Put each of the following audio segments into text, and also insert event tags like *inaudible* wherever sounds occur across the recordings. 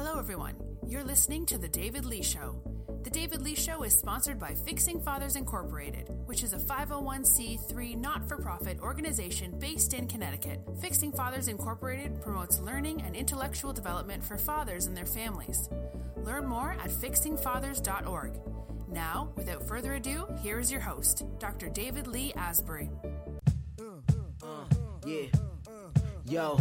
Hello, everyone. You're listening to The David Lee Show. The David Lee Show is sponsored by Fixing Fathers Incorporated, which is a 501c3 not for profit organization based in Connecticut. Fixing Fathers Incorporated promotes learning and intellectual development for fathers and their families. Learn more at fixingfathers.org. Now, without further ado, here is your host, Dr. David Lee Asbury. Uh, yeah. Yo.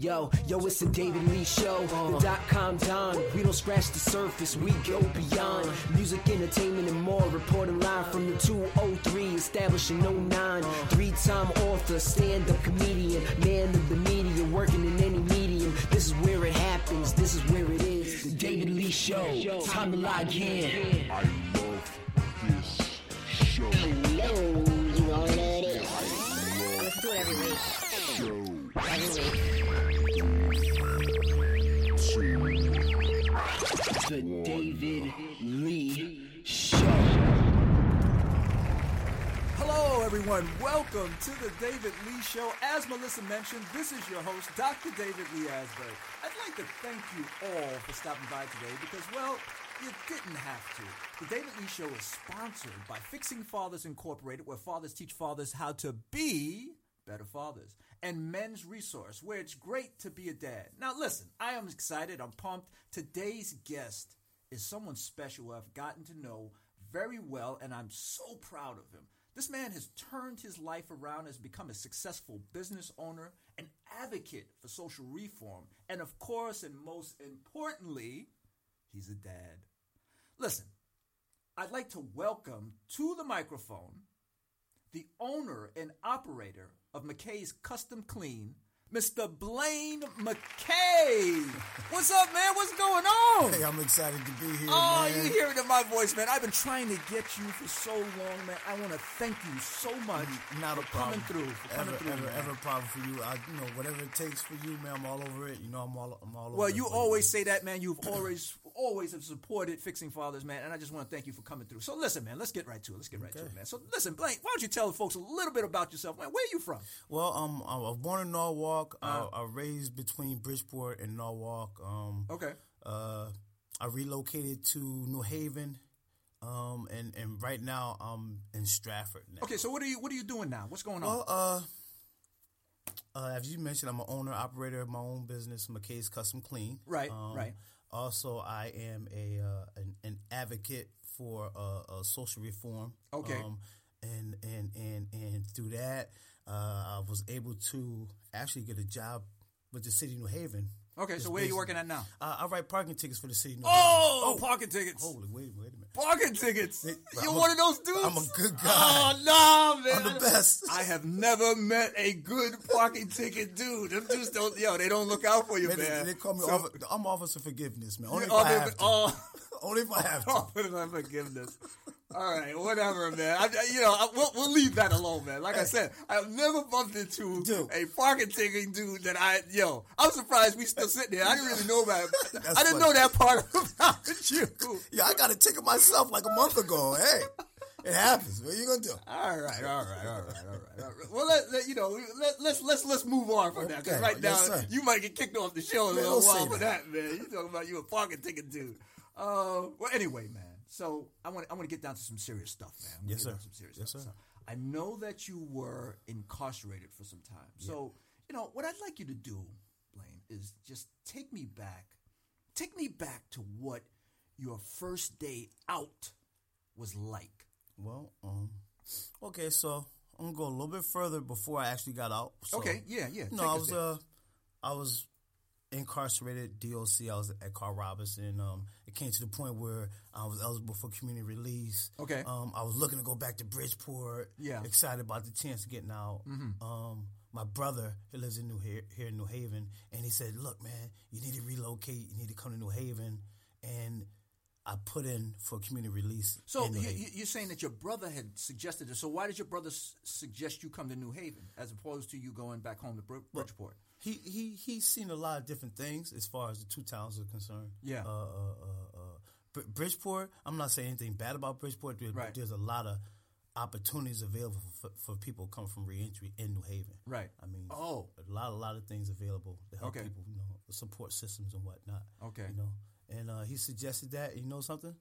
Yo, yo, it's the David Lee Show. The dot com Don. We don't scratch the surface, we go beyond. Music, entertainment, and more. Reporting live from the 203, establishing 09. Three time author, stand up comedian, man of the media, working in any medium. This is where it happens, this is where it is. The David Lee Show. Time to log in. I love this show. Hello, The David Lee Show. Hello, everyone. Welcome to the David Lee Show. As Melissa mentioned, this is your host, Dr. David Lee Asbury. I'd like to thank you all for stopping by today because, well, you didn't have to. The David Lee Show is sponsored by Fixing Fathers Incorporated, where fathers teach fathers how to be better fathers, and Men's Resource, where it's great to be a dad. Now, listen, I am excited. I'm pumped. Today's guest is someone special I've gotten to know very well, and I'm so proud of him. This man has turned his life around, has become a successful business owner, an advocate for social reform, and of course, and most importantly, he's a dad. Listen, I'd like to welcome to the microphone the owner and operator of McKay's Custom Clean, Mr. Blaine McKay. What's up, man? What's going on? Hey, I'm excited to be here. Oh, man. you hear it in my voice, man. I've been trying to get you for so long, man. I want to thank you so much mm, Not a for coming through. Coming ever, through, ever, man. ever problem for you. I, you know, whatever it takes for you, man. I'm all over it. You know, I'm all, I'm all over. Well, you always say that, man. You've always, always have supported Fixing Fathers, man. And I just want to thank you for coming through. So listen, man. Let's get right to it. Let's get right to it, man. So listen, Blaine. Why don't you tell the folks a little bit about yourself, man? Where are you from? Well, um, I was born in Norwalk. Uh-huh. I, I raised between Bridgeport and Norwalk. Um, Okay. uh, I relocated to New Haven. Um, and, and right now I'm in Stratford. Now. Okay. So what are you, what are you doing now? What's going on? Well, uh, uh, as you mentioned, I'm an owner operator of my own business, McKay's Custom Clean. Right, Um, right. Also, I am a uh, an, an advocate for uh, uh, social reform. Okay. Um, and and and and through that, uh, I was able to actually get a job with the city of New Haven. Okay. So where are you working at now? Uh, I write parking tickets for the city New Oh, parking tickets. Holy, wait, wait a minute. Parking tickets. You're I'm a- one of those dudes. I'm a good guy. Oh no, man. I'm the best. I have never met a good parking ticket dude. Them dudes don't, yo, they don't look out for you, Man, man. they, they call me. So- offer, I'm officer forgiveness, man. Only if Oh, I have to. oh. *laughs* Only if I have to. Oh, put forgiveness. All right, whatever, man. I, you know, I, we'll, we'll leave that alone, man. Like I said, I've never bumped into Dude. a parking ticket dude that I, yo, I'm surprised we still sitting there. I didn't really know about it. I didn't funny. know that part *laughs* about you. Yeah, I got a ticket myself like a month ago. Hey, it happens. What are you gonna do? All right, all right, all right, all right, all right. Well, let, let- you know, let, let's let's let's move on from that. 'cause right now, sir. you might get kicked off the show in a Man, little while for that. that, man. You talking about you a parking ticket dude? Uh, well, anyway, man. So I want I want to get down to some serious stuff, man. Yes, sir. Some serious Yes, stuff. sir. So I know that you were incarcerated for some time. So you know what I'd like you to do, Blaine, is just take me back, take me back to what your first day out was like. Well, um, okay, so I'm gonna go a little bit further before I actually got out. So, Okay, yeah, yeah. No, I was uh, I was incarcerated DOC. I was at Carl Robinson. Um, it came to the point where I was eligible for community release. Okay. Um, I was looking to go back to Bridgeport. Yeah. Mm-hmm. Excited about the chance of getting out. Um, my brother, he lives in New here, here in New Haven, and he said, "Look, man, you need to relocate. You need to come to New Haven." And I put in for community release. So you, you're saying that your brother had suggested it. So why did your brother s- suggest you come to New Haven as opposed to you going back home to Br- Bridgeport? He he he's seen a lot of different things as far as the two towns are concerned. Yeah. Uh, uh, uh, uh, Bridgeport. I'm not saying anything bad about Bridgeport. There- Right. There's a lot of opportunities available for, for people coming from reentry in New Haven. Right. I mean, Oh. a lot, a lot of things available to help Okay. people. You know, support systems and whatnot. Okay. You know, and uh, he suggested that. You know something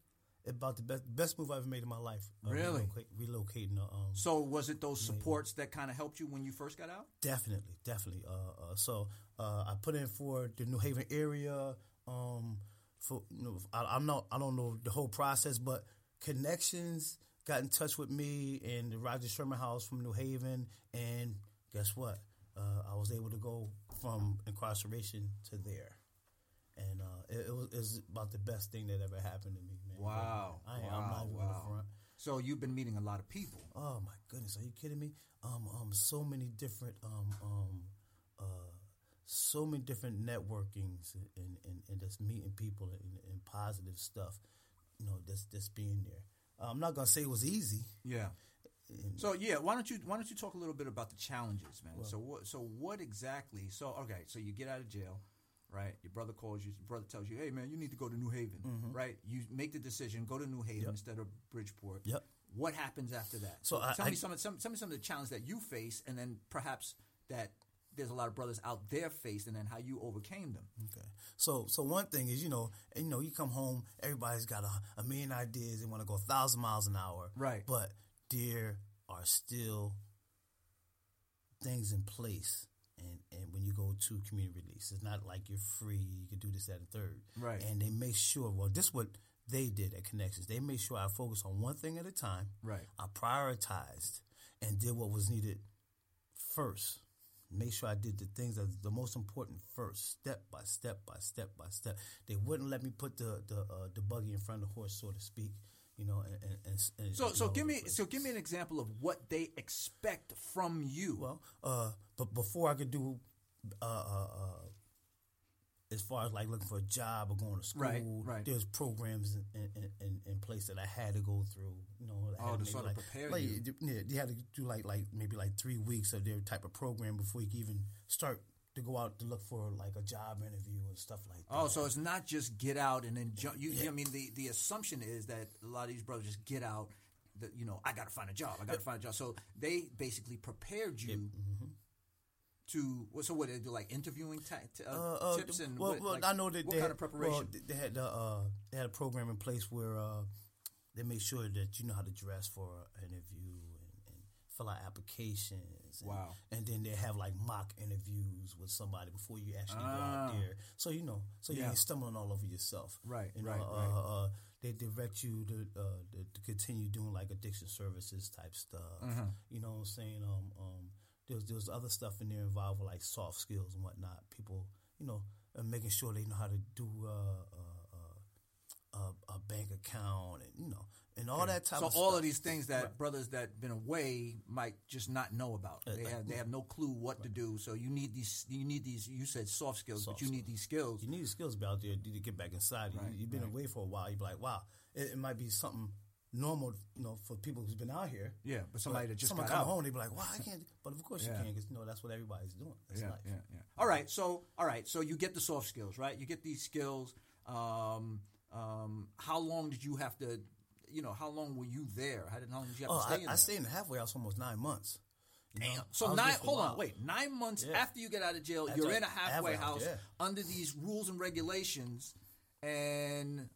about the best best move I ever made in my life. uh, Really? relocate- relocating. Uh, um, So was it those supports that kind of helped you when you first got out? Definitely, definitely. Uh, uh, so uh, I put in for the New Haven area. Um, for you know, I, I'm not. I don't know the whole process, but connections got in touch with me and the Roger Sherman House from New Haven, and guess what? Uh, I was able to go from incarceration to there, and uh, it, it, was, it was about the best thing that ever happened to me, man. Wow. I, I'm Wow, not even wow. gonna front. So you've been meeting a lot of people. Oh my goodness, are you kidding me? Um, um, so many different, um, um, uh, so many different networkings and, and, and, and just meeting people and, and positive stuff. You know, just just being there. Uh, I'm not gonna say it was easy. Yeah. So yeah, why don't you why don't you talk a little bit about the challenges, man? so what so what exactly? So okay, so you get out of jail, right? Your brother calls you. Your brother tells you, "Hey, man, you need to go to New Haven." Mm-hmm. Right? You make the decision, go to New Haven instead of Bridgeport. Yep. What happens after that? So I- tell me I- some, of- some tell me some of the challenges that you face, and then perhaps that there's a lot of brothers out there faced, and then how you overcame them. Okay. So so one thing is, you know, and, you know, you come home, everybody's got a, a million ideas. They want to go a thousand miles an hour. Right. But there are still things in place. And, and when you go to community release, it's not like you're free. You can do this, that, and third. Right. And they make sure. Well, this is what they did at Connections. They made sure I focused on one thing at a time. Right. I prioritized and did what was needed first. Make sure I did the things that the most important first, step by step by step by step. They wouldn't let me put the the uh, the buggy in front of the horse, so to speak. You know, and, and, and, So so know, give me so give me an example of what they expect from you. well, uh, but before I could do, uh, uh, uh, as far as like looking for a job or going to school, Right, right. there's programs in, in, in, in place that I had to go through. You know, I Oh, to sort of prepare like, you. Yeah, you had to do like like maybe like three weeks of their type of program before you can even start to go out to look for like a job interview and stuff like that. Oh, so it's not just get out and then jump. You, I mean, the, the assumption is that a lot of these brothers just get out. That you know, I got to find a job. I got to find a job. So they basically prepared you mm-hmm. to. So what they do? Like interviewing ta- t- uh, Uh, uh, tips and well, what, well, like, I know that what they kind had, of preparation. Well, they had uh, they had a program in place where uh, they made sure that you know how to dress for an interview fill out applications. And, Wow. And then they have like mock interviews with somebody before you actually go Ah. out there. So you know, so you Yeah. ain't stumbling all over yourself. Right, You know, right, uh, right. Uh, they direct you to, uh, to to continue doing like addiction services type stuff. Mm-hmm. You know what I'm saying? Um, um, there's there's other stuff in there involved with like soft skills and whatnot. People, you know, uh, making sure they know how to do uh, uh, uh, a, a bank account and you know and all that type so of all stuff. of these things that brothers that been away might just not know about. They have they have no clue what to do. So you need these. You need these. You said soft skills, Soft but you need these skills. you need the skills to be out there to get back inside. you. Right, You've been right. away for a while. You're like, wow, it, it might be something normal, you know, for people who's been out here. Yeah, but somebody that just someone got come out. home, they be like, wow, I can't. But of course Yeah. you can, because you know that's what everybody's doing. That's yeah, life. yeah, yeah. All right, so all right, so you get the soft skills, right? You get these skills. Um, um, how long did you have to? You know, how long were you there? How, did, how long did you have Oh, to stay I, in I stayed in the halfway house almost nine months. Know? So nine. there for a Hold on, wait. Nine months Yeah. after you get out of jail, That's you're right. in a halfway, Halfway house, yeah. under these rules and regulations, and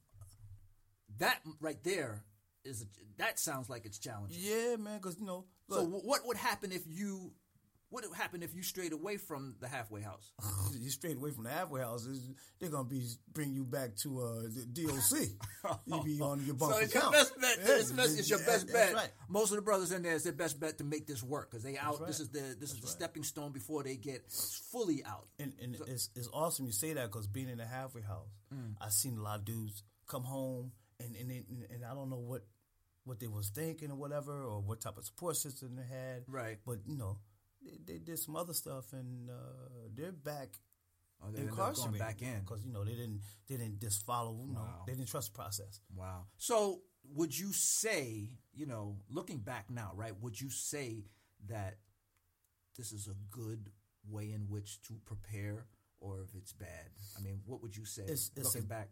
that right there is a, that sounds like it's challenging. Yeah, man, because you know, So look, wh- what would happen if you? What would happen if you strayed away from the halfway house? *laughs* you straight away from the halfway house, they're gonna be bring you back to uh, the DOC. *laughs* you be on your bunk So it's your best bet. Yeah, it's, best, it's your best that's bet. Right. Most of the brothers in there is their best bet to make this work because they out. right. This is the this is the stepping stone before they get fully out. And, and it's it's awesome you say that because being in the halfway house, Mm. I've seen a lot of dudes come home and and, they, and I don't know what what they was thinking or whatever or what type of support system they had. Right. But you know, they, they did some other stuff and uh, they're back. Oh, they incarcerated back in. because you know they didn't they didn't just follow you know Wow. they didn't trust the process. Wow. So would you say, you know, looking back now, right? Would you say that this is a good way in which to prepare, or if it's bad? I mean, what would you say It's- it's looking a- back?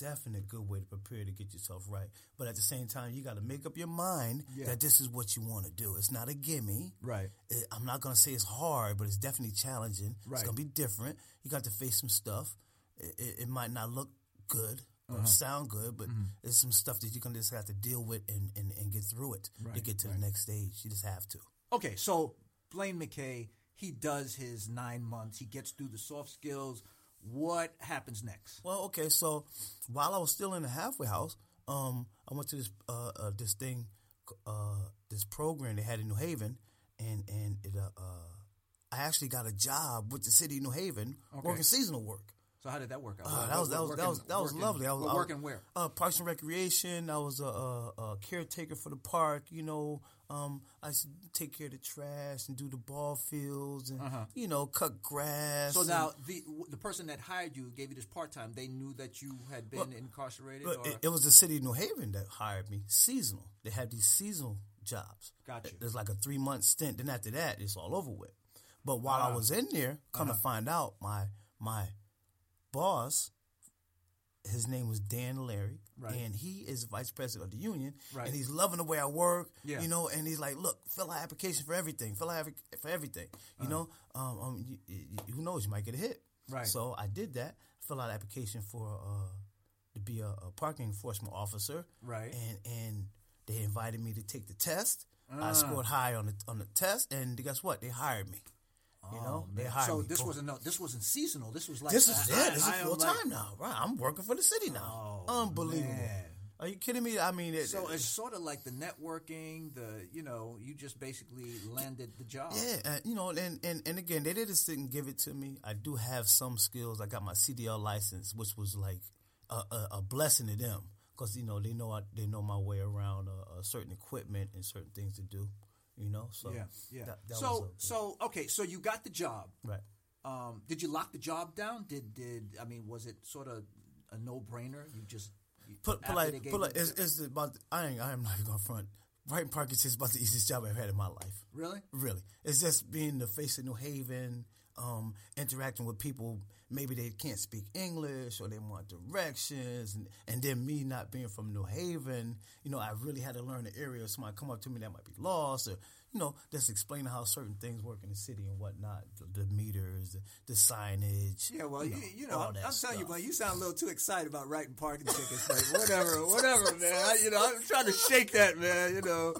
Definite good way to prepare to get yourself right. But at the same time, you got to make up your mind Yeah. that this is what you want to do. It's not a gimme. Right. It- I'm not gonna say it's hard, but it's definitely challenging. Right. It's gonna be different. You got to face some stuff. It, it, it might not look good or Uh-huh. sound good, but Mm-hmm. it's some stuff that you're gonna just have to deal with and, and, and get through it to get to the next stage. You just have to. Okay, so Blaine McKay, he does his nine months. He gets through the soft skills. What happens next? Well, okay, so while I was still in the halfway house, um, I went to this uh, uh this thing, uh, this program they had in New Haven, and and it uh, uh I actually got a job with the city of New Haven working seasonal work. So how did that work out? Uh, that was that was that was that was Working- lovely. I was, well, I was- working where? Uh, Parks and Recreation. I was a, a, a caretaker for the park. You know, um, I used to take care of the trash and do the ball fields and you know cut grass. Uh-huh. So now the the person that hired you gave you this part time. They knew that you had been incarcerated. But or? it, it was the city of New Haven that hired me seasonal. They had these seasonal jobs. Got you. There's like a three month stint. Then after that, it's all over with. But while Ah. I was in there, come Uh-huh. to find out, my my boss, his name was Dan Larry, Right. and he is vice president of the union, Right. and he's loving the way I work, Yeah. you know, and he's like, look, fill out application for everything, fill out for everything, you know, um, um, you, you, who knows, you might get a hit, Uh-huh. Right. So I did that, fill out application for uh, to be a, a parking enforcement officer, Right. and and they invited me to take the test. Ah. I scored high on the on the test, and guess what? They hired me. You know, they hired Oh, so this wasn't no, this wasn't seasonal. This was like This is I- yeah, this is I am full like- time now. Right, I'm working for the city now. Oh, Unbelievable. man. Are you kidding me? I mean, it, So it's sort of like the networking. The you know you just basically landed the job. yeah, and, you know, and, and and again, they didn't give it to me. I do have some skills. I got my CDL license, which was like a, a, a blessing to them because you know they know I, they know my way around uh, uh, certain equipment and certain things to do. You know, so yeah, yeah. that- that so a- so okay, so you got the job. right. Um, did you lock the job down? Did did I mean was it sort of a no brainer? You just you, Put, put like, put like, the it's, it's about. I ain't. I am not even gonna front. Writing Parkinson's is about the easiest job I've had in my life. really Really, it's just being the face of New Haven, um, interacting with people. Maybe they can't speak English or they want directions, and, and then me not being from New Haven, you know, I really had to learn the area. Somebody come up to me that might be lost, or you know, just explaining how certain things work in the city and whatnot, the, the meters, the, the signage. Yeah, well, you, you know, I'm, that I'm telling you, man, you sound a little too excited about writing parking tickets. Like, whatever, whatever, man. I, you know, I'm trying to shake that, man. You know,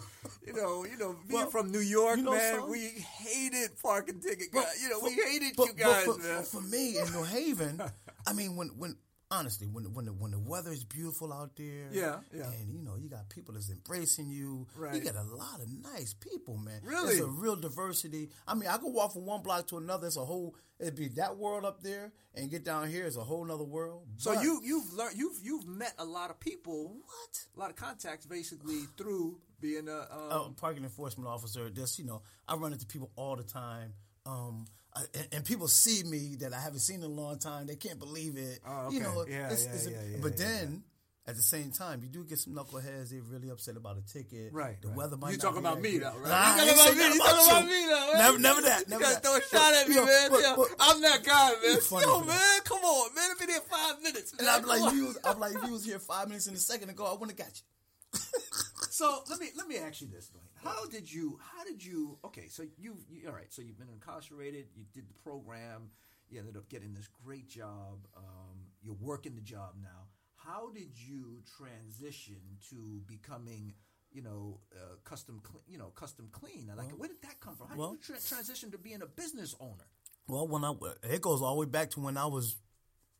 you know, you know, being Well, from New York, you know man, we hated parking ticket But guys. You know, we hated but- you but guys, for, man. For me in New Haven, *laughs* I mean, when when honestly, when when the, when the weather is beautiful out there, Yeah, yeah. and you know you got people that's embracing you, Right. You got a lot of nice people, man. Really? it's a real diversity. I mean, I could walk from one block to another. It's a whole. It'd be that world up there, and get down here is a whole nother world. So But- you you've learned you've you've met a lot of people, what? a lot of contacts, basically *sighs* through being a um, a parking enforcement officer. Just you know, I run into people all the time. Um, and, and people see me that I haven't seen in a long time. They can't believe it. Oh, You okay. know, Yeah, it's, yeah, it's a- yeah, yeah, But then. At the same time, you do get some knuckleheads. They're really upset about a ticket. Right, The right. weather might You talking about me though, right? Nah, you talking about me? You talking about me though? Never, never that. You Never gotta that. throw a shot at me, You know, man. but- but- I'm that guy, man. Funny Yo, man, come on, man. I've been here five minutes. And. I'm like, Come if on. you was, I'm like, if you was here five minutes and a second ago, I wouldn't have got you. *laughs* So let me let me ask you this, Dwayne. How did you? How did you? Okay, so you, you all right? So you've been incarcerated. You did the program. You ended up getting this great job. Um, you're working the job now. How did you transition to becoming, you know, uh, custom, clean, you know, custom clean? Like, where did that come from? How well- did you tra- transition to being a business owner? Well, when I it goes all the way back to when I was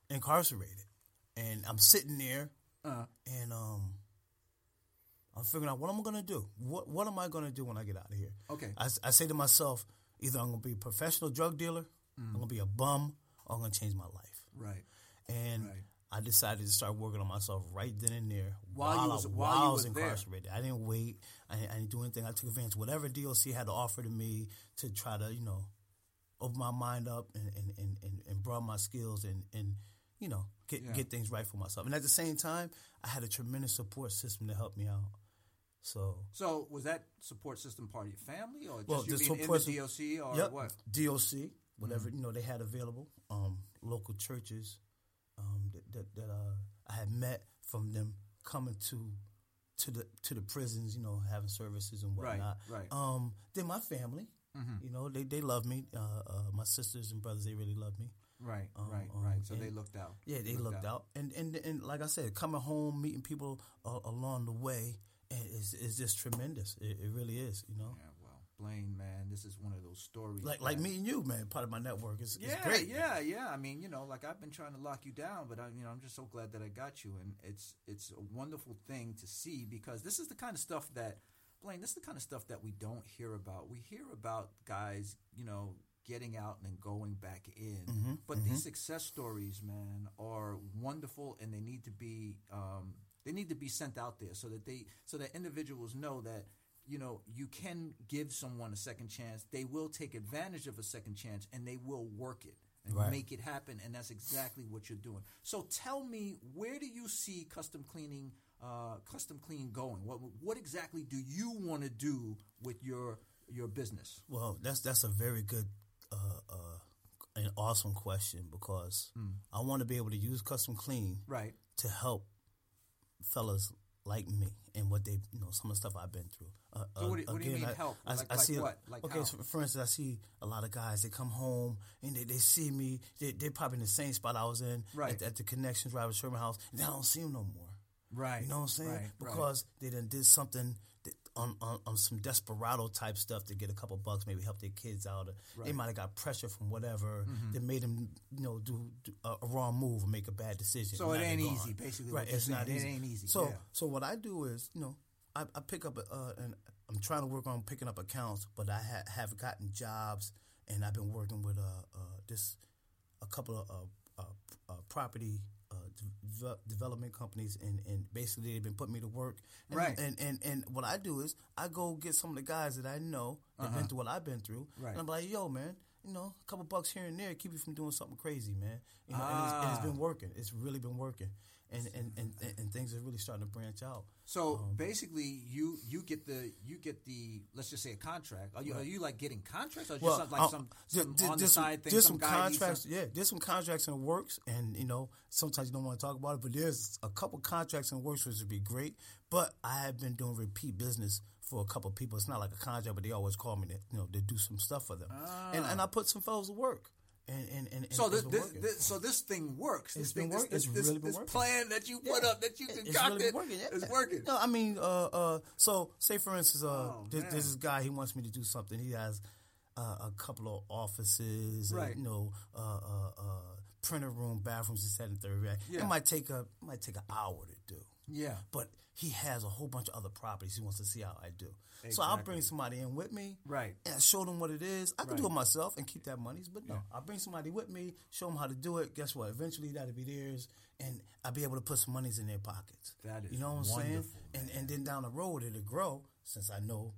incarcerated, and I'm sitting there, Uh-huh. and um, I'm figuring out what I'm I gonna do. What what am I gonna do when I get out of here? Okay. I, I say to myself, either I'm gonna be a professional drug dealer, mm. I'm gonna be a bum, or I'm gonna change my life. Right. And Right. I decided to start working on myself right then and there While you was- I, while while I was was there. incarcerated. I didn't wait. I, I didn't do anything. I took advantage of whatever DOC had to offer to me to try to, you know, open my mind up and and, and, and, and broaden my skills and, and you know get Yeah. get things right for myself. And at the same time, I had a tremendous support system to help me out. So So was that support system part of your family, or just Well, you the being in the DOC, or Yep. what? DOC, whatever you know they had available. Um, local churches, um, the, that, that uh, I had met from them coming to to the to the prisons, you know, having services and whatnot. right. Um, then my family, you know, they they love me. Uh, uh, my sisters and brothers, they really love me. Right, Um, right, um, right. So they looked out. Yeah, they looked out. And, and and like I said, coming home, meeting people uh, along the way, is is just tremendous. It, it really is. You know, Yeah, well, Blaine, man, this is one of those stories. like like me and you, man, part of my network. It's, Yeah, great. yeah, yeah. I mean, you know, like I've been trying to lock you down, but I, you know, I'm just so glad that I got you, and it's it's a wonderful thing to see because this is the kind of stuff that Blaine. This is the kind of stuff that we don't hear about. We hear about guys, you know, getting out and then going back in, Mm-hmm, but these success stories, man, are wonderful, and they need to be um, they need to be sent out there so that they so that individuals know that you know, you can give someone a second chance. They will take advantage of a second chance and they will work it and Right. make it happen. And that's exactly what you're doing. So tell me, where do you see custom cleaning, uh, custom clean going? What what exactly do you want to do with your your business? Well, that's that's a very good uh, uh, and awesome question because I want to be able to use custom clean Right. to help fellas like me and what they you know some of the stuff I've been through. Uh, So what do you- uh, what do you again, mean I- help? I, Like- I like see a- what? Like okay, so for instance, I see a lot of guys. They come home and they, they see me. They they probably in the same spot I was in Right. at, at the Connections Roger Sherman House. And I don't see them no more. Right. You know what I'm saying? Right, right. Because they done did something on, on on some desperado type stuff to get a couple bucks, maybe help their kids out. They Right. Mm-hmm. might have got pressure from whatever that made them, you know, do, do a, a wrong move or make a bad decision. So it ain't easy, basically, Right, it's not saying. It ain't easy, So yeah. so what I do is, you know, I, I pick up a, uh, and I'm trying to work on picking up accounts, but I ha- have gotten jobs, and I've been working with uh, uh this a couple of uh, uh, uh, property de- development companies, and, and basically they've been putting me to work. And, Right. And, and and what I do is I go get some of the guys that I know that been through what I've been through, Uh-huh. Right. and I'm like, yo, man. You know, a couple bucks here and there keep you from doing something crazy, man. You know, and, it's, and it's Ah. been working. It's really been working, and and, and and things are really starting to branch out. So Um, basically, you you get the you get the let's just say a contract. Are you are you like getting contracts or just Well, like uh, some, some there- on the some- side thing? There's some some contracts. Yeah, there's some contracts in the works, and you know sometimes you don't want to talk about it, but there's a couple contracts in the works which would be great. But I have been doing repeat business for a couple people. It's not like a contract, but they always call me to you know to do some stuff for them, and and I put some fellows to work. And, and, and, and. So this, this, this so this thing works. This It's been thing, this, this, it's really been this working. plan that you put Yeah. up, that you It's concocted, really been working. Yeah. is working. No, I mean, uh, uh, so say for instance, uh, Oh, this, this is guy he wants me to do something. He has uh, a couple of offices, Right. you know, uh, uh, uh, printer room, bathrooms, this, that, and third. Right? Yeah. It might take a might take an hour to do. Yeah. But he has a whole bunch of other properties he wants to see how I do. So I'll bring somebody in with me, Right. And I show them what it is. I can do it myself and keep that money, but no, I'll bring somebody with me, show them how to do it. Guess what? Eventually that'll be theirs, and I'll be able to put some monies in their pockets. That is you know what I'm saying? And and then down the road it'll grow since I know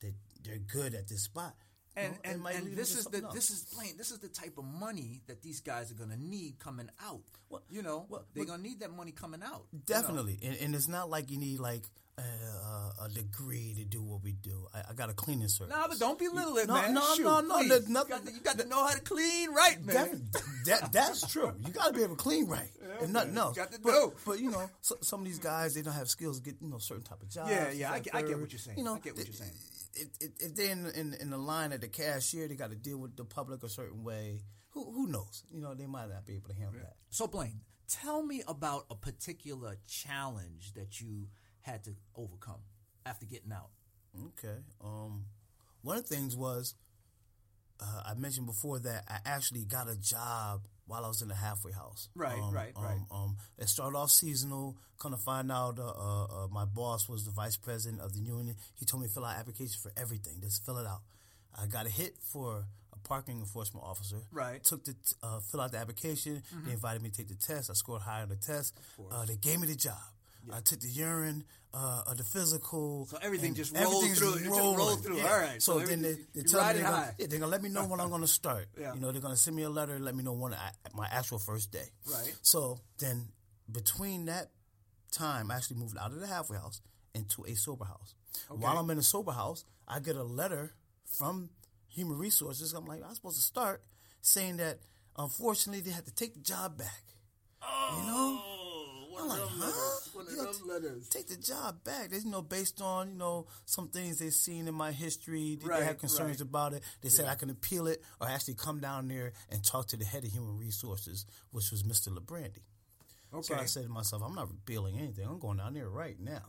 that they're good at this spot. And and, and this is the else. this is plain this is the type of money that these guys are gonna need coming out. Well, you know, well, they're gonna need that money coming out. you know? Definitely, and, and it's not like you need like uh, uh, a degree to do what we do. I, I got a cleaning service. Nah, but don't belittle it, No, man. no, Shoot, no, no, please. there's You got, to, you got to know how to clean right, man. Definitely, that, that's true. You got to be able to clean right, *laughs* if nothing man. else. Got to but, but you know, so, some of these guys they don't have skills to get you know certain type of jobs. Yeah, yeah, I get- I get what you're saying. You know, I get what you're saying. It, it, if they're in, in in the line at the cashier, they got to deal with the public a certain way. Who who knows? You know, they might not be able to handle that. So Blaine, tell me about a particular challenge that you had to overcome after getting out. Okay. Um, one of the things was uh, I mentioned before that I actually got a job while I was in the halfway house. Right, um, right, um, right. Um, it started off seasonal. Kind of find out uh, uh, uh, my boss was the vice president of the union. He told me to fill out applications for everything. Just fill it out. I got a hit for a parking enforcement officer. Right. Mm-hmm. Took the t- uh, fill out the application. They invited me to take the test. I scored higher on the test. Uh, they gave me the job. I took the urine, uh, uh, the physical. So everything just rolled through. It just rolling. rolled through. All right. So, So then they, they tell me they're gonna, yeah, they're gonna let me know when I'm gonna start. Yeah. You know, they're gonna send me a letter, and let me know when I, my actual first day. Right. So then between that time, I actually moved out of the halfway house into a sober house. Okay. While I'm in a sober house, I get a letter from Human Resources. I'm like, I'm supposed to start saying that unfortunately they had to take the job back. You know? One I'm of like, them huh? letters. One of Yeah, them t- letters. Take the job back. There's you know based on you know some things they've seen in my history. They, Right, they have concerns right. about it. They said I can appeal it or actually come down there and talk to the head of human resources, which was Mr. LeBrandy. So Okay. I said to myself, I'm not appealing anything. I'm going down there right now.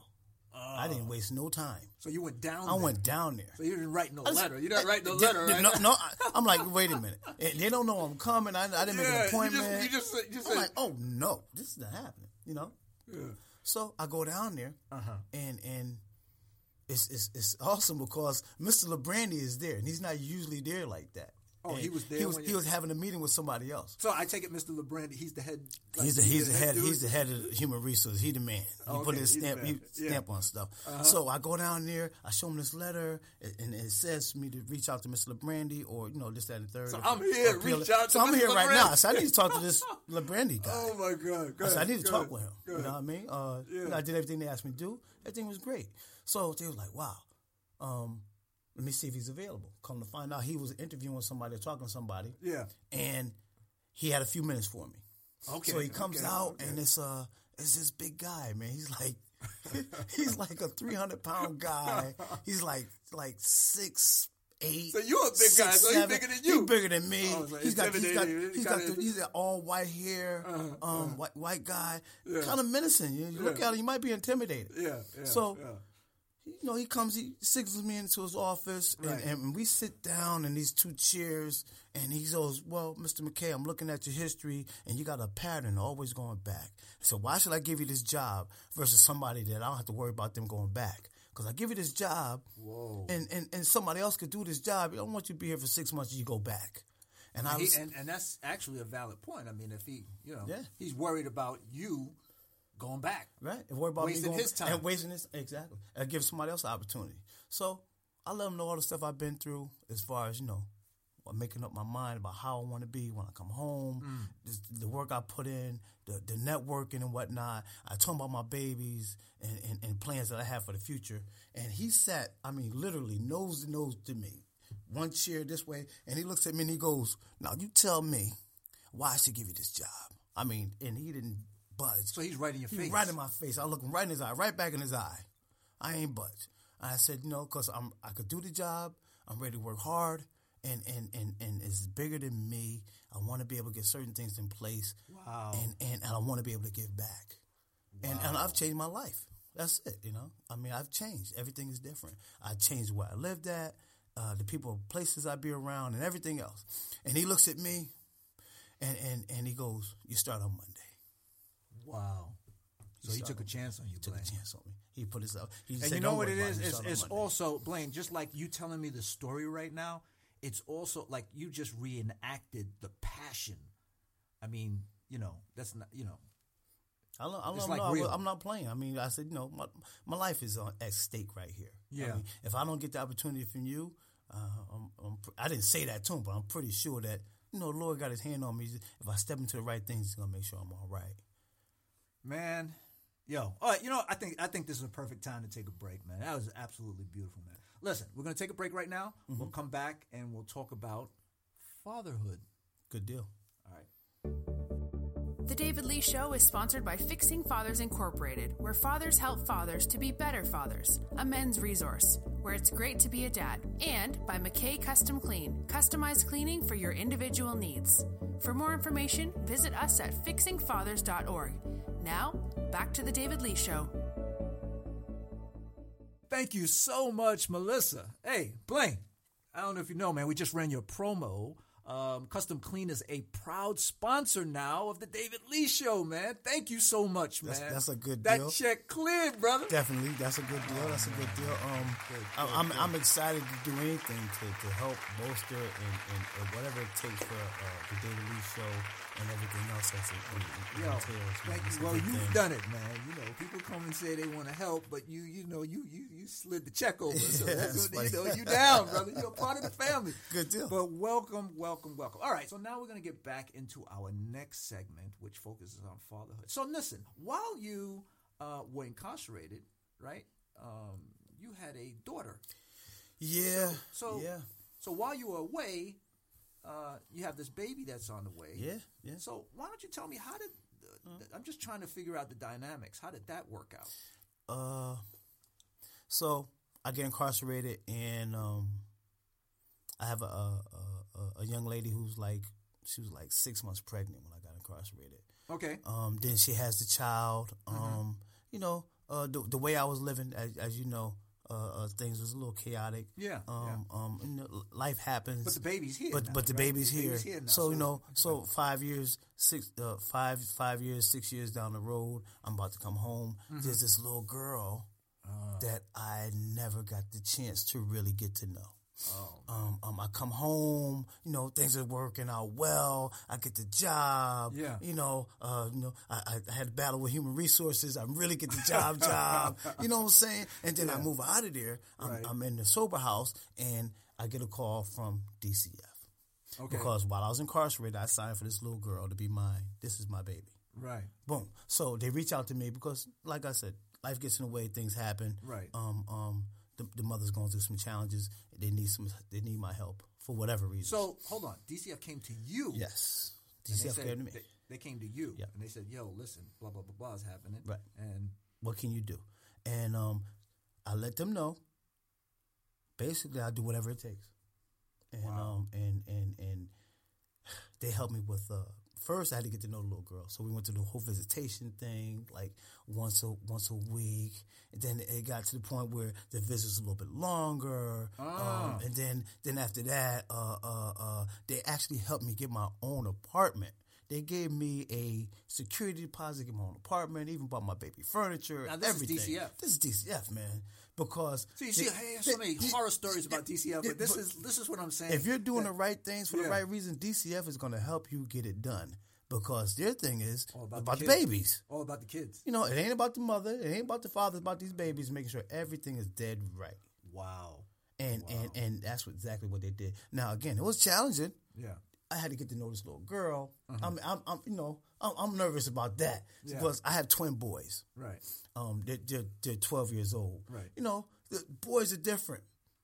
I didn't ah. waste no time. So you went down. There? I there. went down there. So you didn't write no just- letter. You didn't write no Did- *laughs* letter, did- right? No, no I, I'm like, wait a minute. They don't know I'm coming. I, I didn't make Yeah, an you just- appointment. you just said- you I'm said- like, oh no, this is not happening. You know. So I go down there, Uh-huh. and and it's, it's it's awesome because Mr. LeBrandy is there, and he's not usually there like that. Oh, he was there He was he was having a meeting with somebody else. So I take it, Mr. LeBrandy, he's the head. like, he's the he's the head dude? he's the head of human resources. He the man. He Okay, put his he's the stamp he Yeah. stamp on stuff. So I go down there. I show him this letter, and- and it says for me to reach out to Mr. LeBrandy or you know this that and the third. So I'm here, reach out to So I'm here right now. So I need to talk to this *laughs* LeBrandy guy. Oh my God! Go I said, I need to go talk ahead, with him. go You know ahead. what I mean? Uh, you Yeah. know, I did everything they asked me to do. Everything was great. So they were like, wow, um, let me see if he's available. Come to find out, he was interviewing somebody, talking to somebody, Yeah. and he had a few minutes for me. Okay. So he comes okay, out, okay. and it's uh, it's this big guy, man. He's like, *laughs* he's like a three hundred pound guy. *laughs* He's like like six. Eight, So you're a big six, guy, so he seven. bigger than you. He bigger than me. Oh, so he's got, he's got, he's got, the, he's got all white hair, Uh-huh, um, white white guy, kind of menacing. You, you look at him, you might be intimidated. Yeah. yeah So, yeah. You know, he comes, he signals me into his office, Right. and, and we sit down in these two chairs, and he goes, "Well, Mr. McKay, I'm looking at your history, and you got a pattern always going back. So why should I give you this job versus somebody that I don't have to worry about them going back?" Because I give you this job, and, and and somebody else could do this job. I don't want you to be here for six months. and You go back, and I He, and, and that's actually a valid point. I mean, if he, you know, Yeah. he's worried about you going back. Right. And worry about Wasting me going, his time. And wasting his exactly. And give somebody else an opportunity. So I let them know all the stuff I've been through as far as, you know, making up my mind about how I want to be when I come home, Mm. this, the work I put in, the, the networking and whatnot. I told him about my babies and, and, and plans that I have for the future. And he sat, I mean, literally nose to nose to me, one chair this way. And he looks at me and he goes, Now you tell me why I should give you this job. I mean, and he didn't budge. So he's right in your He face. right in my face. I look him right in his eye, right back in his eye. I ain't budge. I said, you know, because I'm I could do the job. I'm ready to work hard, and and and and it's bigger than me. I want to be able to get certain things in place. Wow. And and, and I want to be able to give back. Wow. And and I've changed my life. That's it. You know. I mean, I've changed. Everything is different. I changed where I lived at, uh, the people, places I be around, and everything else. And he looks at me, and and and he goes, "You start on Monday." Wow. So he took a chance on you, took Blaine. a chance on me. He put his up. He And said, you know what it is? It's, it's also Blaine. Just like you telling me the story right now, it's also like you just reenacted the passion. I mean, you know, that's not you know. I love, I love, like no, I I'm not playing. I mean, I said, you know, my, my life is on, at stake right here. I Yeah. mean, if I don't get the opportunity from you, uh, I'm, I'm, I didn't say that to him, but I'm pretty sure that, you know, the Lord got his hand on me. If I step into the right things, he's going to make sure I'm all right. Man, yo, all right. You know, I think I think this is a perfect time to take a break, man. That was absolutely beautiful, man. Listen, we're gonna take a break right now. Mm-hmm. We'll come back and we'll talk about fatherhood. Good deal. All right. The David Lee Show is sponsored by Fixing Fathers Incorporated, where fathers help fathers to be better fathers, a men's resource, where it's great to be a dad, and by McKay Custom Clean, customized cleaning for your individual needs. For more information, visit us at fixingfathers.org. Now, back to the David Lee Show. Thank you so much, Melissa. Hey, Blaine, I don't know if you know, man, we just ran your promo. Um, Custom Clean is a proud sponsor now of the David Lee Show, man. Thank you so much, man. That's- that's a good deal. that check cleared, brother. Definitely, that's a good deal. That's a good deal. Um, I- I'm I'm excited to do anything to, to help bolster and, and, and whatever it takes for uh, the David Lee Show and everything else that's it, it, it Yo, entails. man. thank you. Well, you've thing. done it, man. You know, people come and say they want to help, but you, you know, you you you slid the check over. So Yeah, *laughs* that's that's what, you know, funny. you down, brother. You're a part of the family. *laughs* Good deal. But welcome, welcome, welcome. Welcome. All right, so now we're gonna get back into our next segment, which focuses on fatherhood. So listen, while you uh, were incarcerated, right? Um, you had a daughter. Yeah. So yeah. So while you were away, uh, you have this baby that's on the way. Yeah, yeah. So why don't you tell me how did I'm just trying to figure out the dynamics. How did that work out? Uh, so I get incarcerated, and um, I have a, a a a young lady who's like she was like six months pregnant when I got incarcerated. Okay. Um, then she has the child. Um, you know, uh, the the way I was living, as, as you know, uh, uh, things was a little chaotic. Yeah, Um, um, you know, life happens. But the baby's here But now, but the right? baby's The here. baby's here now, so so- you know, so five years, six, uh, five five years, six years down the road, I'm about to come home. Mm-hmm. There's this little girl Ah. that I never got the chance to really get to know. Oh. Um, um, I come home, you know, things are working out well. I get the job. Yeah. You know, uh, you know, I, I- had a battle with human resources. I really get the job, *laughs* job. You know what I'm saying? And then I move out of there. I'm, Right. I'm in the sober house, and I get a call from DCF Okay. because while I was incarcerated, I signed for this little girl to be mine. This is my baby. right. Boom. So they reach out to me because, like I said, life gets in the way, things happen. Right. Um. Um. The, the mother's going through some challenges. They need some. They need my help for whatever reason. So hold on. DCF came to you. yes, DCF came to me. They, they came to you. Yeah. And they said, "Yo, listen, blah blah blah blah is happening." Right. And what can you do? And um, I let them know. Basically, I do whatever it takes, and um, and and and they helped me with. Uh, first, I had to get to know the little girl, so we went to the whole visitation thing, like once a once a week, and then it got to the point where the visit was a little bit longer, um, and then then after that, uh, uh, uh, they actually helped me get my own apartment. They gave me a security deposit, get my own apartment, even bought my baby furniture, Now, this is. DCF. This is DCF, man. Because so you see, I hear so many they- horror stories about DCF, but this but is this is what I'm saying. if you're doing that- the right things for Yeah. the right reason, DCF is going to help you get it done. Because their thing is All about, about the the, babies. all about the kids. You know, it ain't about the mother, it ain't about the father, it's about these babies, making sure everything is dead right. Wow. And and and that's what, exactly what they did. Now again, it was challenging. Yeah. I had to get to know this little girl. I'm, I'm, I'm, you know, I'm, I'm nervous about that. Yeah. because I have twin boys. Right. Um, they're, they're, they're 12 years old. Right. You know, the boys are different.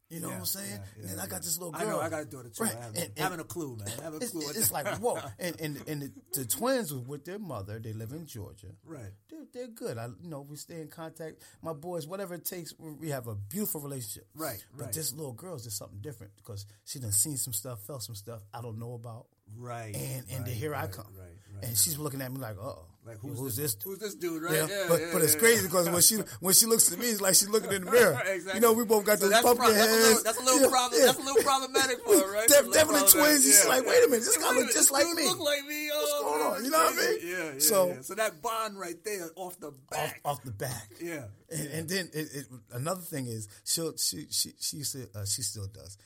You know Yeah, what I'm saying? yeah, yeah, and then I got this little I girl. know. I got a daughter too. Right. I haven't, And- and haven't a clue, man. I haven't a it's, clue. what it's like whoa, *laughs* and and and the, the twins was with their mother. They live in Georgia. Right. They're, they're good. I you know we stay in contact. My boys, whatever it takes, we we have a beautiful relationship. Right, But right. this little girl is just something different because she done seen some stuff, felt some stuff I don't know about. Right. And and right, then here I come. Right. Right. And she's looking at me like, uh oh, like who's, this? dude? Who's this dude? Right. Yeah, Yeah. but yeah, but it's yeah. crazy because when she when she looks at me, it's like she's looking in the mirror. *laughs* exactly. You know, we both got So those pumpkin pro- that's a little- heads. that's a little Yeah, problem- yeah. that's a little problematic for her, right? Def- That's definitely twins. She's Yeah, like, wait a minute, this Wait guy a look just like me. Look like me. What's going on? You know what I mean? Yeah. Yeah. So- yeah. so that bond right there off the off, back. off the back. Yeah. And, and then it, it, another thing is she'll she she she used to uh, she still does.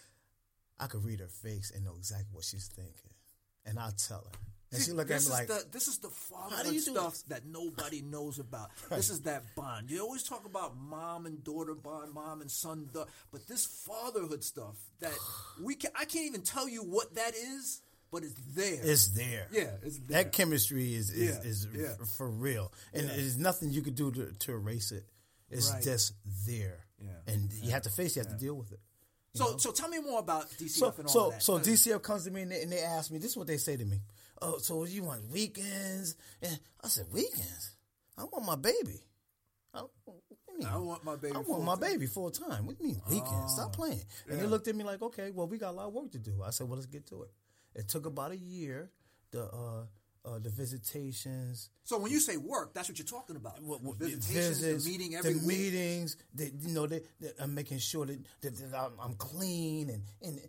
I could read her face and know exactly what she's thinking, and I'll tell her. And See, she look at this me like, is the, this is the fatherhood stuff that nobody knows about. *laughs* This is that bond. You always talk about mom and daughter bond, mom and son, da- but this fatherhood stuff that *sighs* we can I can't even tell you what that is, but it's there. it's there. yeah, it's there. That chemistry is is, Yeah, is yeah. f- for real, and Yeah. there's nothing you could do to, to erase it. It's Right. just there, Yeah. and you have to face. it, You have to deal with it. so so tell me more about DCF So and all so that. so DCF comes to me and they, and they ask me. This is what they say to me. Oh, so you want weekends? And I said weekends. I want my baby. I, what you mean? I want my baby I want my time. baby full time. What do you mean weekends? Stop playing. And they looked at me like, okay, well, we got a lot of work to do. I said, well, let's get to it. It took about a year. The uh, uh, the visitations, So when you say work, that's what you're talking about. what- what- visitations, visits, the meeting every the week. meetings. That you know, that I'm making sure that, that, that I'm, I'm clean and, and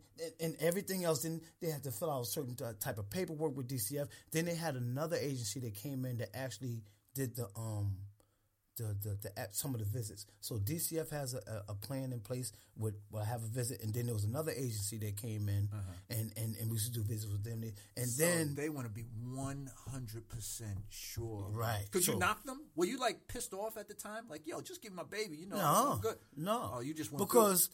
and everything else. Then they had to fill out a certain type of paperwork with DCF. Then they had another agency that came in that actually did the um the the, the app- some of the visits. So DCF has a, a, plan in place with well, I have a visit, and then there was another agency that came in and, and and we used to do visits with them. And Uh-huh. So then they want to be one hundred percent sure. Right. Could you So- knock them? Were you like pissed off at the time? Like, yo, just give my baby. You know, No, good. no. Oh, you just because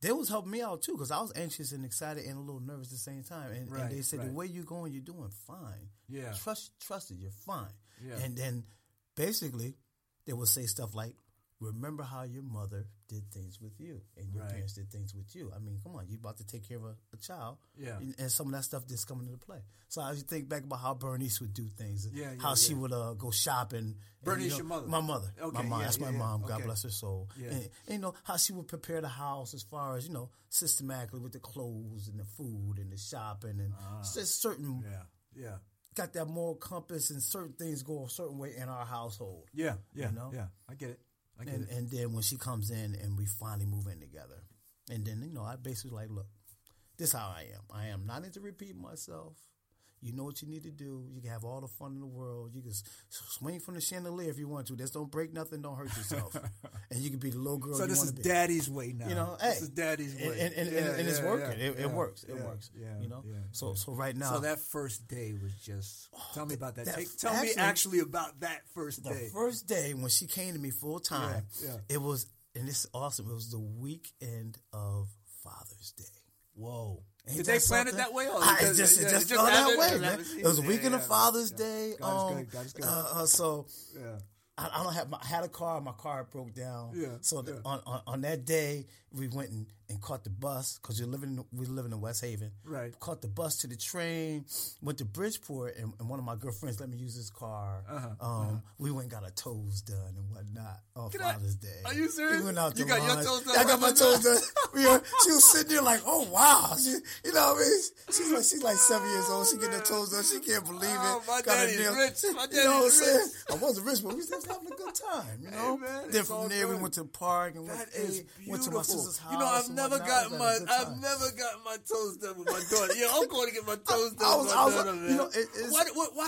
they was helping me out too. Because I was anxious and excited and a little nervous at the same time. And, Right, and they said right. the way you're going, you're doing fine. Yeah. trust trust it, you're fine. Yeah. And then basically they would say stuff like, remember how your mother did things with you and your Right. parents did things with you. I mean, come on, you about to take care of a, a child. Yeah. And, and some of that stuff just coming into play. So I think back about how Bernice would do things. Yeah, yeah, how she would uh, go shopping. Bernice, you know, your mother? My mother. Okay, my mom. yeah, That's my yeah. mom. God Okay. bless her soul. Yeah. And, and, you know, how she would prepare the house as far as, you know, systematically with the clothes and the food and the shopping and just certain, Ah. Yeah, yeah, got that moral compass and certain things go a certain way in our household. yeah, yeah. You know? yeah. I get it. I get and, it. and then when she comes in and we finally move in together, and then you know I basically like, look, this how I am. I am not into repeating myself. You know what you need to do. You can have all the fun in the world. You can swing from the chandelier if you want to. Just don't break nothing. Don't hurt yourself. *laughs* and you can be the little girl so this is be. daddy's way now. You know, this is daddy's way, and, and, Yeah, and, and it's working. yeah, it, it yeah, works. It works. Yeah, you know. yeah, so yeah. so right now, So that first day was just. Oh, tell me about that. that- Take, tell me actually- actually about that first day. the first day when she came to me full time, Yeah, yeah. it was and this is awesome. It was the weekend of Father's Day. Whoa. Ain't Did they plan it that way? Or I, it just, it just it just fell that way, It man. It was a weekend yeah, of Father's. Day. God is um, good, God is good. Uh, uh, so Yeah. I, I don't have. My, I had a car. My car broke down. Yeah, So the, on, on on that day, we went and, and caught the bus because you're living. In, we were living in West Haven. Right. Caught the bus to the train. Went to Bridgeport, and, and one of my girlfriends let me use his car. Uh-huh, um, we went and got our toes done and whatnot on Can I- Father's Day. Are you serious? We went out You to got your lunch. toes done I got my toes done. *laughs* We were, she was sitting there like, oh wow, she, you know what I mean? She's like she's like seven years old. She getting her toes done. She can't believe it. Oh, my Got daddy's rich. My you know what I'm saying? I wasn't rich, but we was just having a good time. You know. man, then from there we went to the park and went, That is ate, beautiful. went to my sister's house. you know, I've never We my, had a good I've never gotten my toes done with my daughter. Yeah, I'm going to get my *laughs* toes done I with was- my I was daughter, you know, it-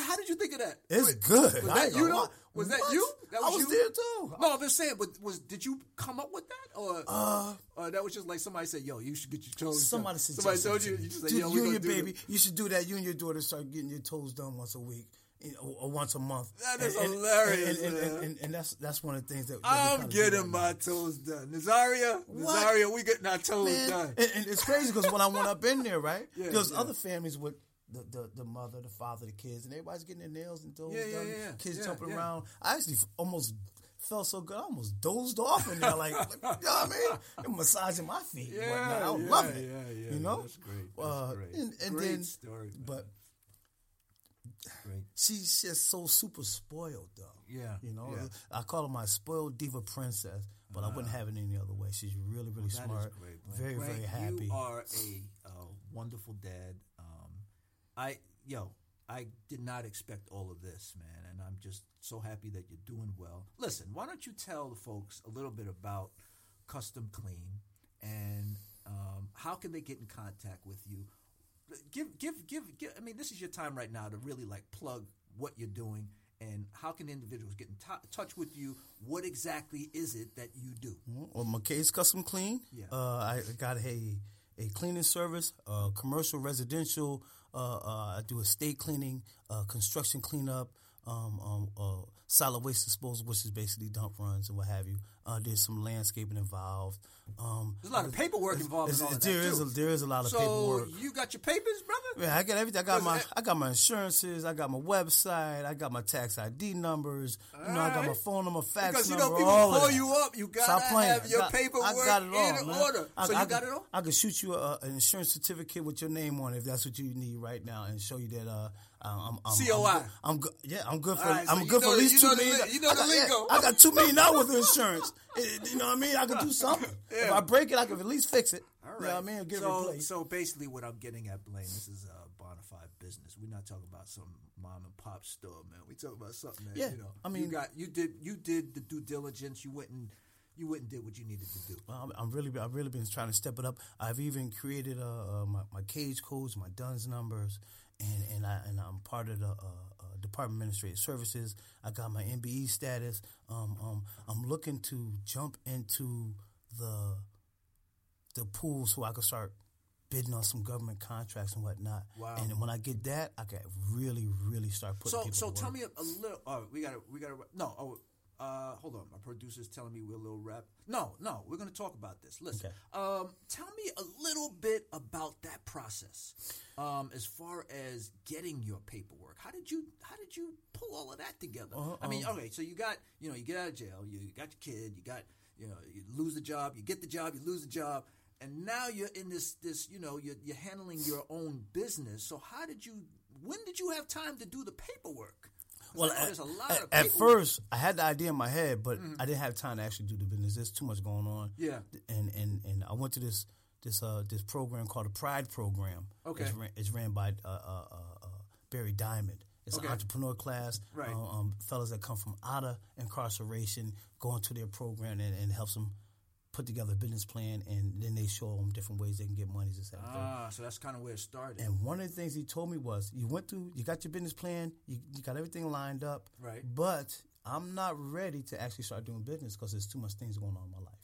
how did you think of that? It's Wait, good. Was that you though? Was that you? That I was you? there too. No, I'm just saying. But was did you come up with that, or uh, or that was just like somebody said, "Yo, you should get your toes." Somebody done. Somebody told you. You just said, Dude, "Yo, you and your baby, this." you should do that. You and your daughter start getting your toes done once a week. You know, or once a month. That is And- hilarious, And, and, and, and, that's that's one of the things that, that I'm getting my toes done. Nazaria, What? Nazaria, we getting our toes Man, done. and, it's crazy because when I went up in there, right, *laughs* Yeah, there's yeah. other families with the, the, the mother, the father, the kids, and everybody's getting their nails and toes Yeah, yeah, done. yeah, Kids yeah, jumping yeah. around. I actually almost felt so good. I almost dozed off in there, like, like, you know what I mean? *laughs* And massaging my feet. whatnot. I was yeah, loving it. yeah, yeah. You know, That's great. That's Uh, great. And, and great then, story, man. but great. she's just so super spoiled, though. Yeah, You know, yeah. I call her my spoiled diva princess, but I wouldn't have it any other way. She's really, really is smart. great. Very, very happy. You are a uh, wonderful dad. Um, I, yo, I did not expect all of this, man, and I'm just so happy that you're doing well. Listen, why don't you tell the folks a little bit about Custom Clean and um, how can they get in contact with you? Give, give, give, give. I mean, this is your time right now to really like plug what you're doing. And how can individuals get in t- touch with you? What exactly is it that you do? Well, McKay's Custom Clean. Yeah. Uh, I got a a cleaning service, uh, commercial, residential. Uh, uh, I do estate cleaning, uh, construction cleanup, um, um, uh, solid waste disposal, which is basically dump runs and what have you. Uh, there's some landscaping involved. Um, There's a lot of paperwork involved in it's- all of there is a, there is a lot of so paperwork. you got your papers, brother? Yeah, I got everything. I got my I got my insurances. I got my website. I got my tax ID numbers. You know, I got my phone number, fax Because you number, know people call you up. You gotta have your I got- paperwork I got it all, in man. order. I, so I you got could- it all. I could shoot you a, an insurance certificate with your name on it if that's what you need right now, and show you that uh, I'm, I'm COI. I'm, good- I'm good. Yeah, I'm good for. Right, so I'm you good know for at least two li- you know I the got, yeah, lingo. I got two million dollars of *laughs* insurance. It- you know what I mean? I could do something. If I break it, I could at least fix it. All You know what I mean? Get so, so basically, what I'm getting at, Blaine, this is a bona fide business. We're not talking about some mom and pop store, man. We talking about something that Yeah, you know. I mean- you got you did you did the due diligence. You went and you went and did what you needed to do. Well, I'm, I'm really, I've really been trying to step it up. I've even created uh, uh, my, my cage codes, my DUNS numbers, and and I and I'm part of the uh, uh, Department of Administrative Services. I got my MBE status. Um, um, I'm looking to jump into the the pool so I can start bidding on some government contracts and whatnot. Wow. And when I get that, I can really, really start putting. So so tell me a, a little. Oh, we got to we got to no. Oh, uh, hold on. My producer's telling me we're a little rep. No, no, we're going to talk about this. Listen, um, tell me a little bit about that process. Um, as far as getting your paperwork, how did you how did you pull all of that together? Uh, I mean, um, okay, so you got you know you get out of jail, you got your kid, you got you know you lose the job, you get the job, you lose the job, and now you're in this this you know you're, you're handling your own business. So how did you? When did you have time to do the paperwork? Well, I at, there's a lot at- of at first, I had the idea in my head, but I didn't have time to actually do the business. There's too much going on. Yeah. and and and I went to this this uh this program called the Pride Program. Okay. it's ran, it's ran by uh, uh, uh, uh, Barry Diamond. It's Okay. an entrepreneur class. Right. Uh, um, fellas that come from out of incarceration go into their program and, and helps them put together a business plan, and then they show them different ways they can get money. This, that. Ah, so that's kind of where it started. And one of the things he told me was, you went through, you got your business plan, you, you got everything lined up, Right. But I'm not ready to actually start doing business because there's too much things going on in my life.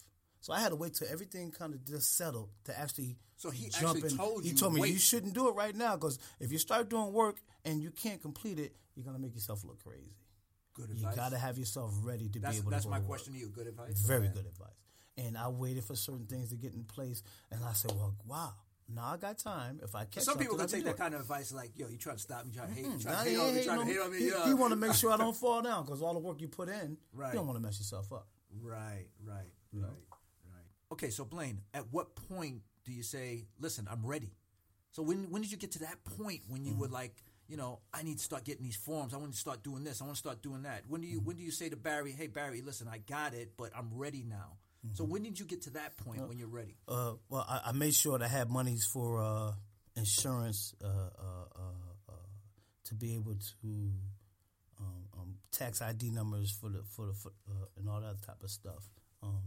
So I had to wait till everything kind of just settled to actually. So he jump actually in. told you. He told me wait. you shouldn't do it right now because if you start doing work and you can't complete it, you're gonna make yourself look crazy. Good advice. You got to have yourself ready to that's be able that's to. go my to question to you. Good advice. Very good advice. And I waited for certain things to get in place, and I said, "Well, wow, now I got time. If I catch Some people can take that it." kind of advice like, yo, you trying to stop me, trying to hate, you Mm, trying to hate on me, trying to hate on me. He, yeah. he want to make sure I don't *laughs* fall down because all the work you put in, Right. you don't want to mess yourself up. Right, right, right, right. Okay, so Blaine, at what point do you say, "Listen, I'm ready"? So when when did you get to that point when you Mm-hmm. were like, you know, I need to start getting these forms. I want to start doing this. I want to start doing that. When do you Mm-hmm. when do you say to Barry, "Hey Barry, listen, I got it, but I'm ready now." So Mm-hmm. when did you get to that point when you're ready? Uh, well, I, I made sure that I had monies for uh, insurance uh, uh, uh, uh, to be able to um, um, tax ID numbers for the for the for, uh, and all that type of stuff. Um,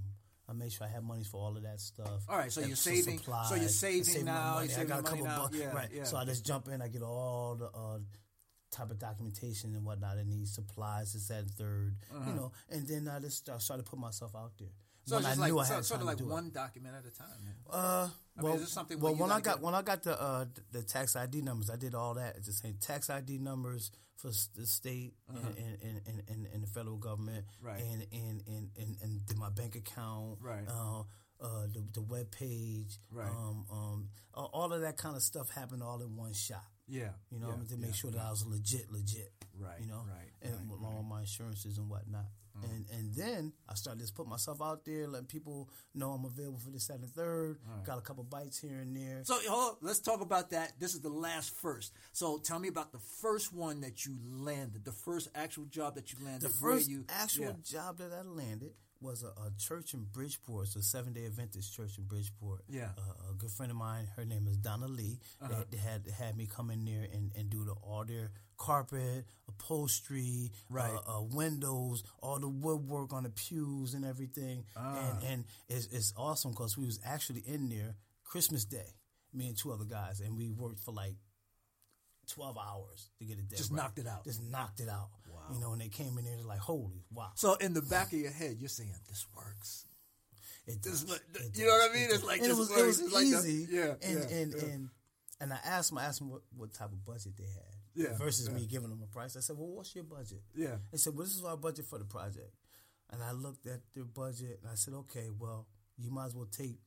I made sure I had monies for all of that stuff. All right, so And you're saving- so you're supplies, saving my now, money. you're I got saving a couple bucks, Yeah, right? yeah. So I just jump in. I get all the uh, type of documentation and whatnot. I need supplies, this, that, and 3rd You know, and then I just start, started to put myself out there. Uh-huh. So it's just I like knew I so, had sort of like do it. one document at a time. Uh, I mean, well, is something well when I gotta get- when I got the uh, the tax ID numbers, I did all that at the same tax ID numbers for the state and, and, and, and, and the federal government, Uh-huh. Right. And and, and, and and did my bank account, Right. Uh, uh, the the web page, Right. Um, um, all of that kind of stuff happened all in one shot. Yeah, You know, yeah, I mean, to make yeah, sure that I was legit, legit. Right, You know, right, and right, with all my insurances and whatnot. Mm-hmm. And and then I started to put myself out there, letting people know I'm available for the second, third. Got a couple bites here and there. So hold on, let's talk about that. This is the last first. So tell me about the first one that you landed, the first actual job that you landed. The first you, actual yeah. job that I landed was a, a church in Bridgeport. It's a seven day Adventist church in Bridgeport. Yeah. Uh-huh. Uh, a good friend of mine, her name is Donna Lee, that had had me come in there and, and do the, all their carpet, upholstery, Right. uh, uh, windows, all the woodwork on the pews and everything. Ah. And, and it's, it's awesome because we was actually in there Christmas Day, me and two other guys, and we worked for like 12 hours to get it done. Just right. knocked it out. Just knocked it out. You know, and they came in there like, holy wow. So in the back of your head, you're saying this works. It This does. what- It you know what I mean? It It's like and it this was, it was like the- easy. yeah, and yeah, and yeah. and and I asked them, I asked them what, what type of budget they had. Yeah, Versus me giving them a price. I said, well, what's your budget? Yeah. They said, well, this is our budget for the project. And I looked at their budget and I said, okay, well, you might as well take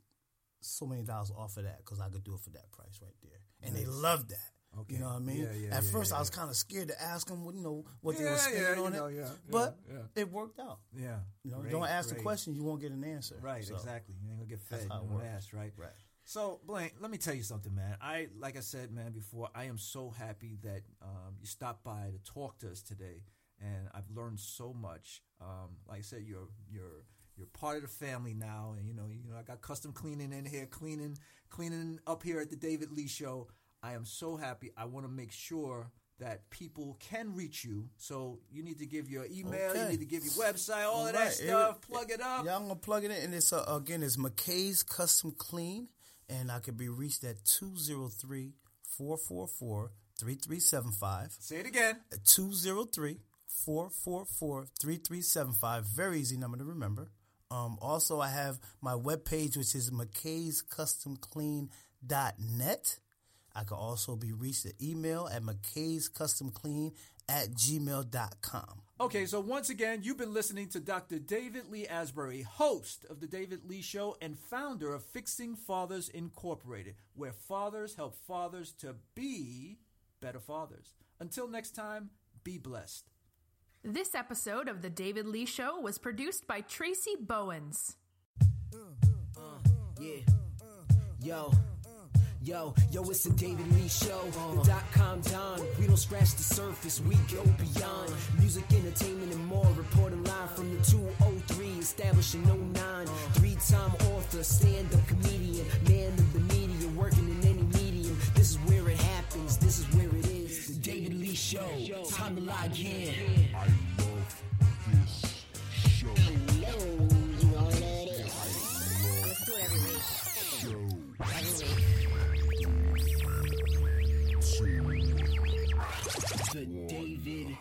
so many dollars off of that because I could do it for that price right there. And they loved that. Okay. You know what I mean? Yeah, yeah, At yeah, first, I was kind of scared to ask them, what, you know, what they were spending on know, it. but it worked out. Yeah. You know, Great, don't ask great. the question, you won't get an answer. Right, So, exactly. You ain't gonna get fed. That's you ask, right? Right. So, Blaine, let me tell you something, man. I, like I said, man, before, I am so happy that um, you stopped by to talk to us today, and I've learned so much. Um, like I said, you're you're you're part of the family now, and you know, you know, I got custom cleaning in here, cleaning cleaning up here at the David Lee Show. I am so happy. I want to make sure that people can reach you. So you need to give your email, you need to give your website, all of that Right. stuff. Plug it up. Yeah, I'm gonna plug it in, and it's uh, again it's McKay's Custom Clean, and I can be reached at 203-444-3375. Say it again. 203-444-3375. Very easy number to remember. Um, also, I have my webpage, which is mckayscustomclean.net. I can also be reached at email at mckayscustomclean at gmail.com. Okay, so once again, you've been listening to Dr. David Lee Asbury, host of The David Lee Show and founder of Fixing Fathers Incorporated, where fathers help fathers to be better fathers. Until next time, be blessed. This episode of The David Lee Show was produced by Tracy Bowens. Uh, yeah. Yo. Yo, yo, it's the David Lee Show. The dot com Don. We don't scratch the surface, we go beyond. Music, entertainment, and more. Reporting live from the 203, establishing 09. Three time author, stand up comedian, man of the media, working in any medium. This is where it happens, this is where it is. The David Lee Show. Time to log in. I love this show. Yo, The David